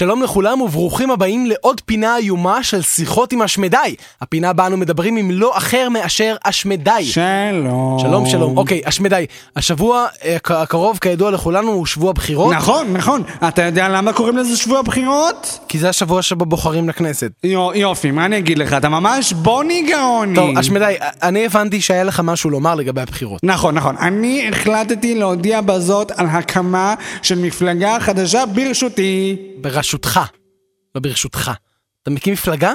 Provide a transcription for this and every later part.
שלום לכולם וברוכים הבאים לעוד פינה איומה של שיחות עם השמדי. הפינה בה אנו מדברים עם לא אחר מאשר השמדי. שלום. שלום שלום. אוקיי, השמדי, השבוע אה, הק- הקרוב כידוע לכולנו הוא שבוע בחירות. נכון, נכון. אתה יודע למה קוראים לזה שבוע בחירות? כי זה השבוע שבו בוחרים לכנסת. יו, יופי, מה אני אגיד לך? אתה ממש בוני גאוני. טוב, השמדי, אני הבנתי שהיה לך משהו לומר לגבי הבחירות. נכון, נכון. אני החלטתי להודיע בזאת על הקמה של מפלגה חדשה ברשותי. ברשותך, לא ברשותך. אתה מקים מפלגה?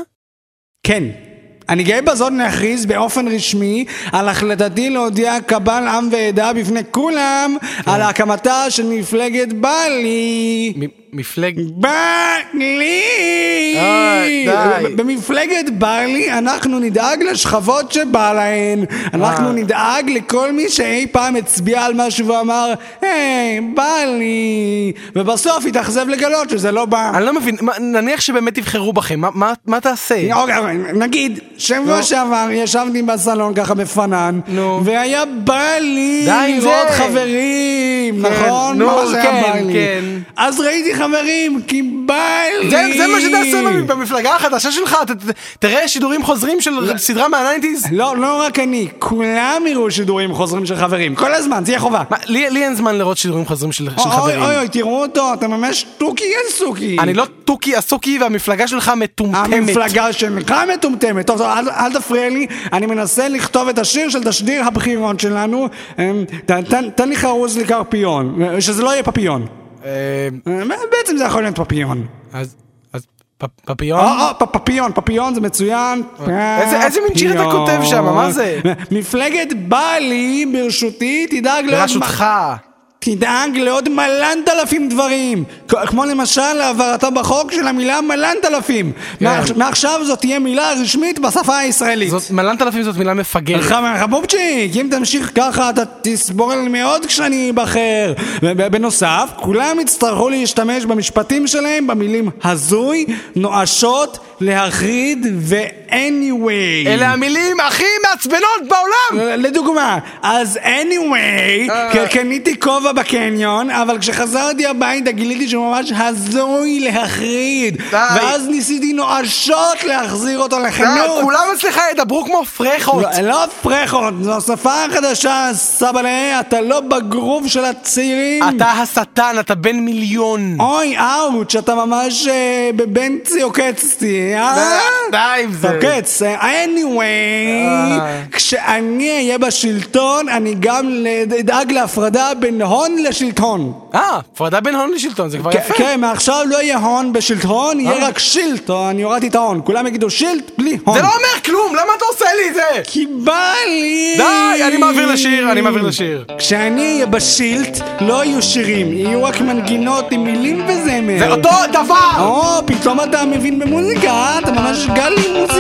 כן. אני גאה בזאת להכריז באופן רשמי על החלטתי להודיע קבל עם ועדה בפני כולם על הקמתה של מפלגת בלי. מ- מפלג... ברלי! די. במפלגת ברלי אנחנו נדאג לשכבות שבא להן. אנחנו אה. נדאג לכל מי שאי פעם הצביע על משהו ואמר, היי, בא לי. ובסוף התאכזב לגלות שזה לא בא. אני לא מבין, מה- נניח שבאמת יבחרו בכם, מה- מה- מה תעשה? אוקיי, אוקיי, נגיד, שבוע. שעבר ישבתי בסלון ככה בפנן, נו. והיה בא לי די לראות זה. חברים, כן, נכון? נו, ממש היה כן, בא לי. כן. אז ראיתי חברים, כי בא לי. זה, זה מה שתעשה במ- במפלגה החדשה שלך, ת, ת, תראה שידורים חוזרים של סדרה מהניינטיז. לא, לא רק אני, כולם יראו שידורים חוזרים של חברים, כל הזמן, זה יהיה חובה. מה, לי, לי אין זמן לראות שידורים חוזרים של, של חברים. אוי אוי, תראו אותו, אתה ממש תוכי עסוקי. אני לא תוכי עסוקי והמפלגה שלך מטומטמת. המפלגה שלך מטומטמת. טוב, טוב, אל, אל תפריע לי, אני מנסה לכתוב את השיר של תשדיר הבחירות שלנו. אמ, ת- תן, לי חרוז לי קרפיון, שזה לא יהיה פפיון. אה, אמ, בעצם זה יכול להיות פפיון. אז, פפיון? או, או, פפיון, פפיון זה מצוין. איזה- מין שיר אתה. כותב שם? מה זה? מפלגת בלי ברשותי תדאג לעוד... ברשותך. תדאג לעוד מלנת אלפים דברים כמו למשל העברתה בחוק של המילה מלנת אלפים מעכ- מעכשיו זאת תהיה מילה רשמית בשפה הישראלית? זאת, מלנת אלפים זאת מילה מפגרת. חבובצ'יק, אם תמשיך ככה אתה תסבול מאוד כשאני אבחר. ובנוסף, כולם יצטרכו להשתמש במשפטים שלהם במילים הזוי, נואשות, להחריד ו-anyway אלה המילים הכי מעצבנות בעולם! לדוגמה, אז anyway, אה. קניתי כובע בקניון, אבל כשחזרתי הביתה גיליתי שהוא ממש הזוי להחריד. ואז ניסיתי נואשות להחזיר אותו לחנות. כולם אצלך ידברו כמו פרחות. לא, לא פרחות, זו שפה חדשה, סבלה, אתה לא בגרוב של הצעירים. אתה השטן, אתה בן מיליון. אוי, אאוץ', אתה ממש אה, בבנצי עוקצתי, אה? די עם זה. עוקץ, אה, anyway, אה. כשאני אהיה בשלטון, אני גם אדאג להפרדה בין הון לשלטון. אה, הפרדה בין הון לשלטון, זה כבר יפה. כן, מעכשיו לא יהיה הון בשלטון, יהיה אה. רק שילטון, אני הורדתי את ההון. כולם יגידו שילט בלי הון. זה לא אומר כלום, למה אתה עושה לי את זה? כי בא לי! די, אני מעביר לשיר, אני מעביר לשיר. כשאני אהיה בשילט, לא יהיו שירים, יהיו רק מנגינות עם מילים וזמר. זה אותו דבר! או, פתאום אתה מבין במוזיקה, אתה ממש גלי Salimos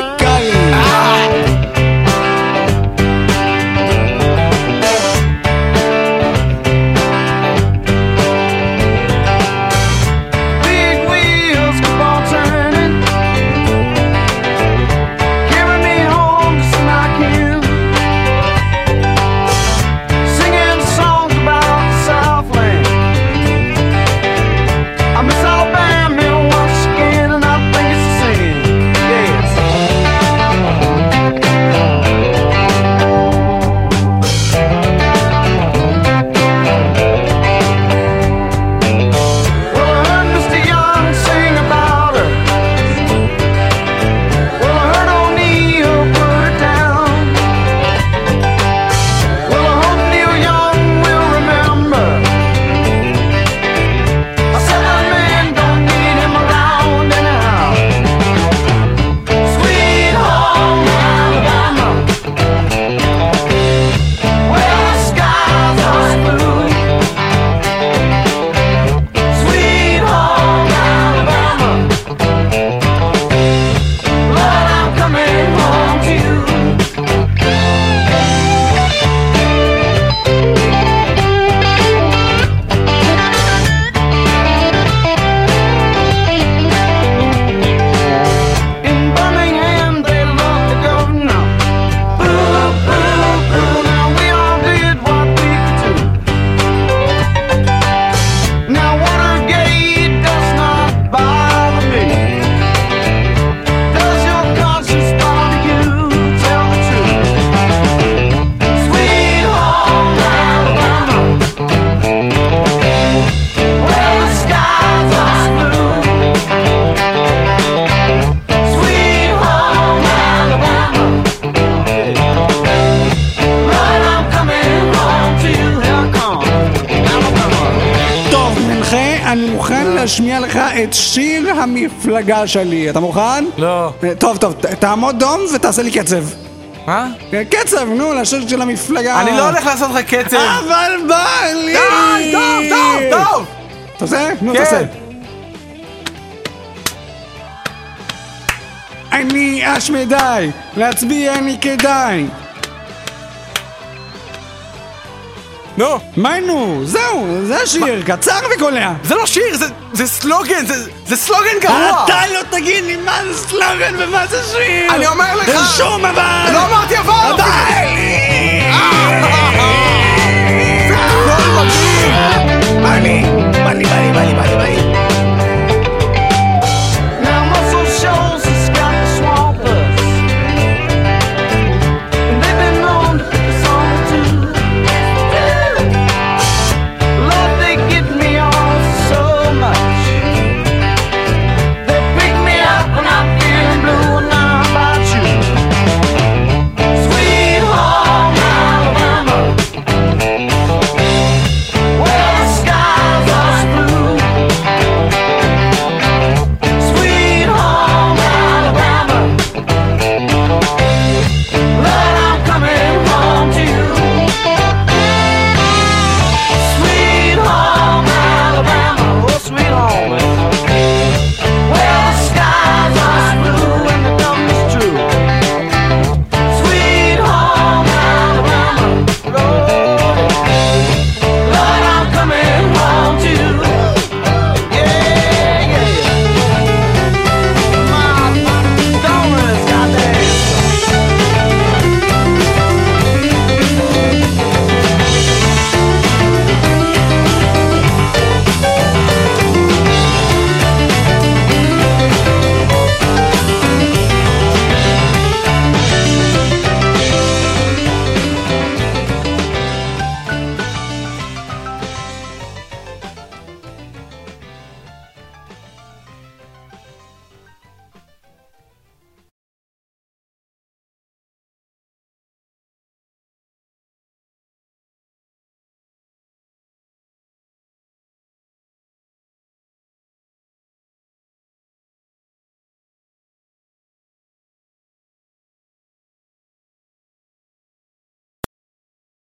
להשמיע לך את שיר המפלגה שלי. אתה מוכן? לא. אה, טוב, טוב, תעמוד דום ותעשה לי קצב. מה? אה, קצב, נו, לשיר של המפלגה. אני לא הולך לעשות לך קצב. אבל בא לי! די, טוב, טוב, טוב! אתה עושה? נו, כן. תעשה. אני אש מדי, להצביע אני כדאי. נו, מה נו? זהו, זה השיר, קצר וקולע. זה לא שיר, זה- זה סלוגן, זה- זה סלוגן גרוע! אתה לא תגיד לי מה זה סלוגן ומה זה שיר! אני אומר לך! שום אבל! לא אמרתי אבל! די! אה!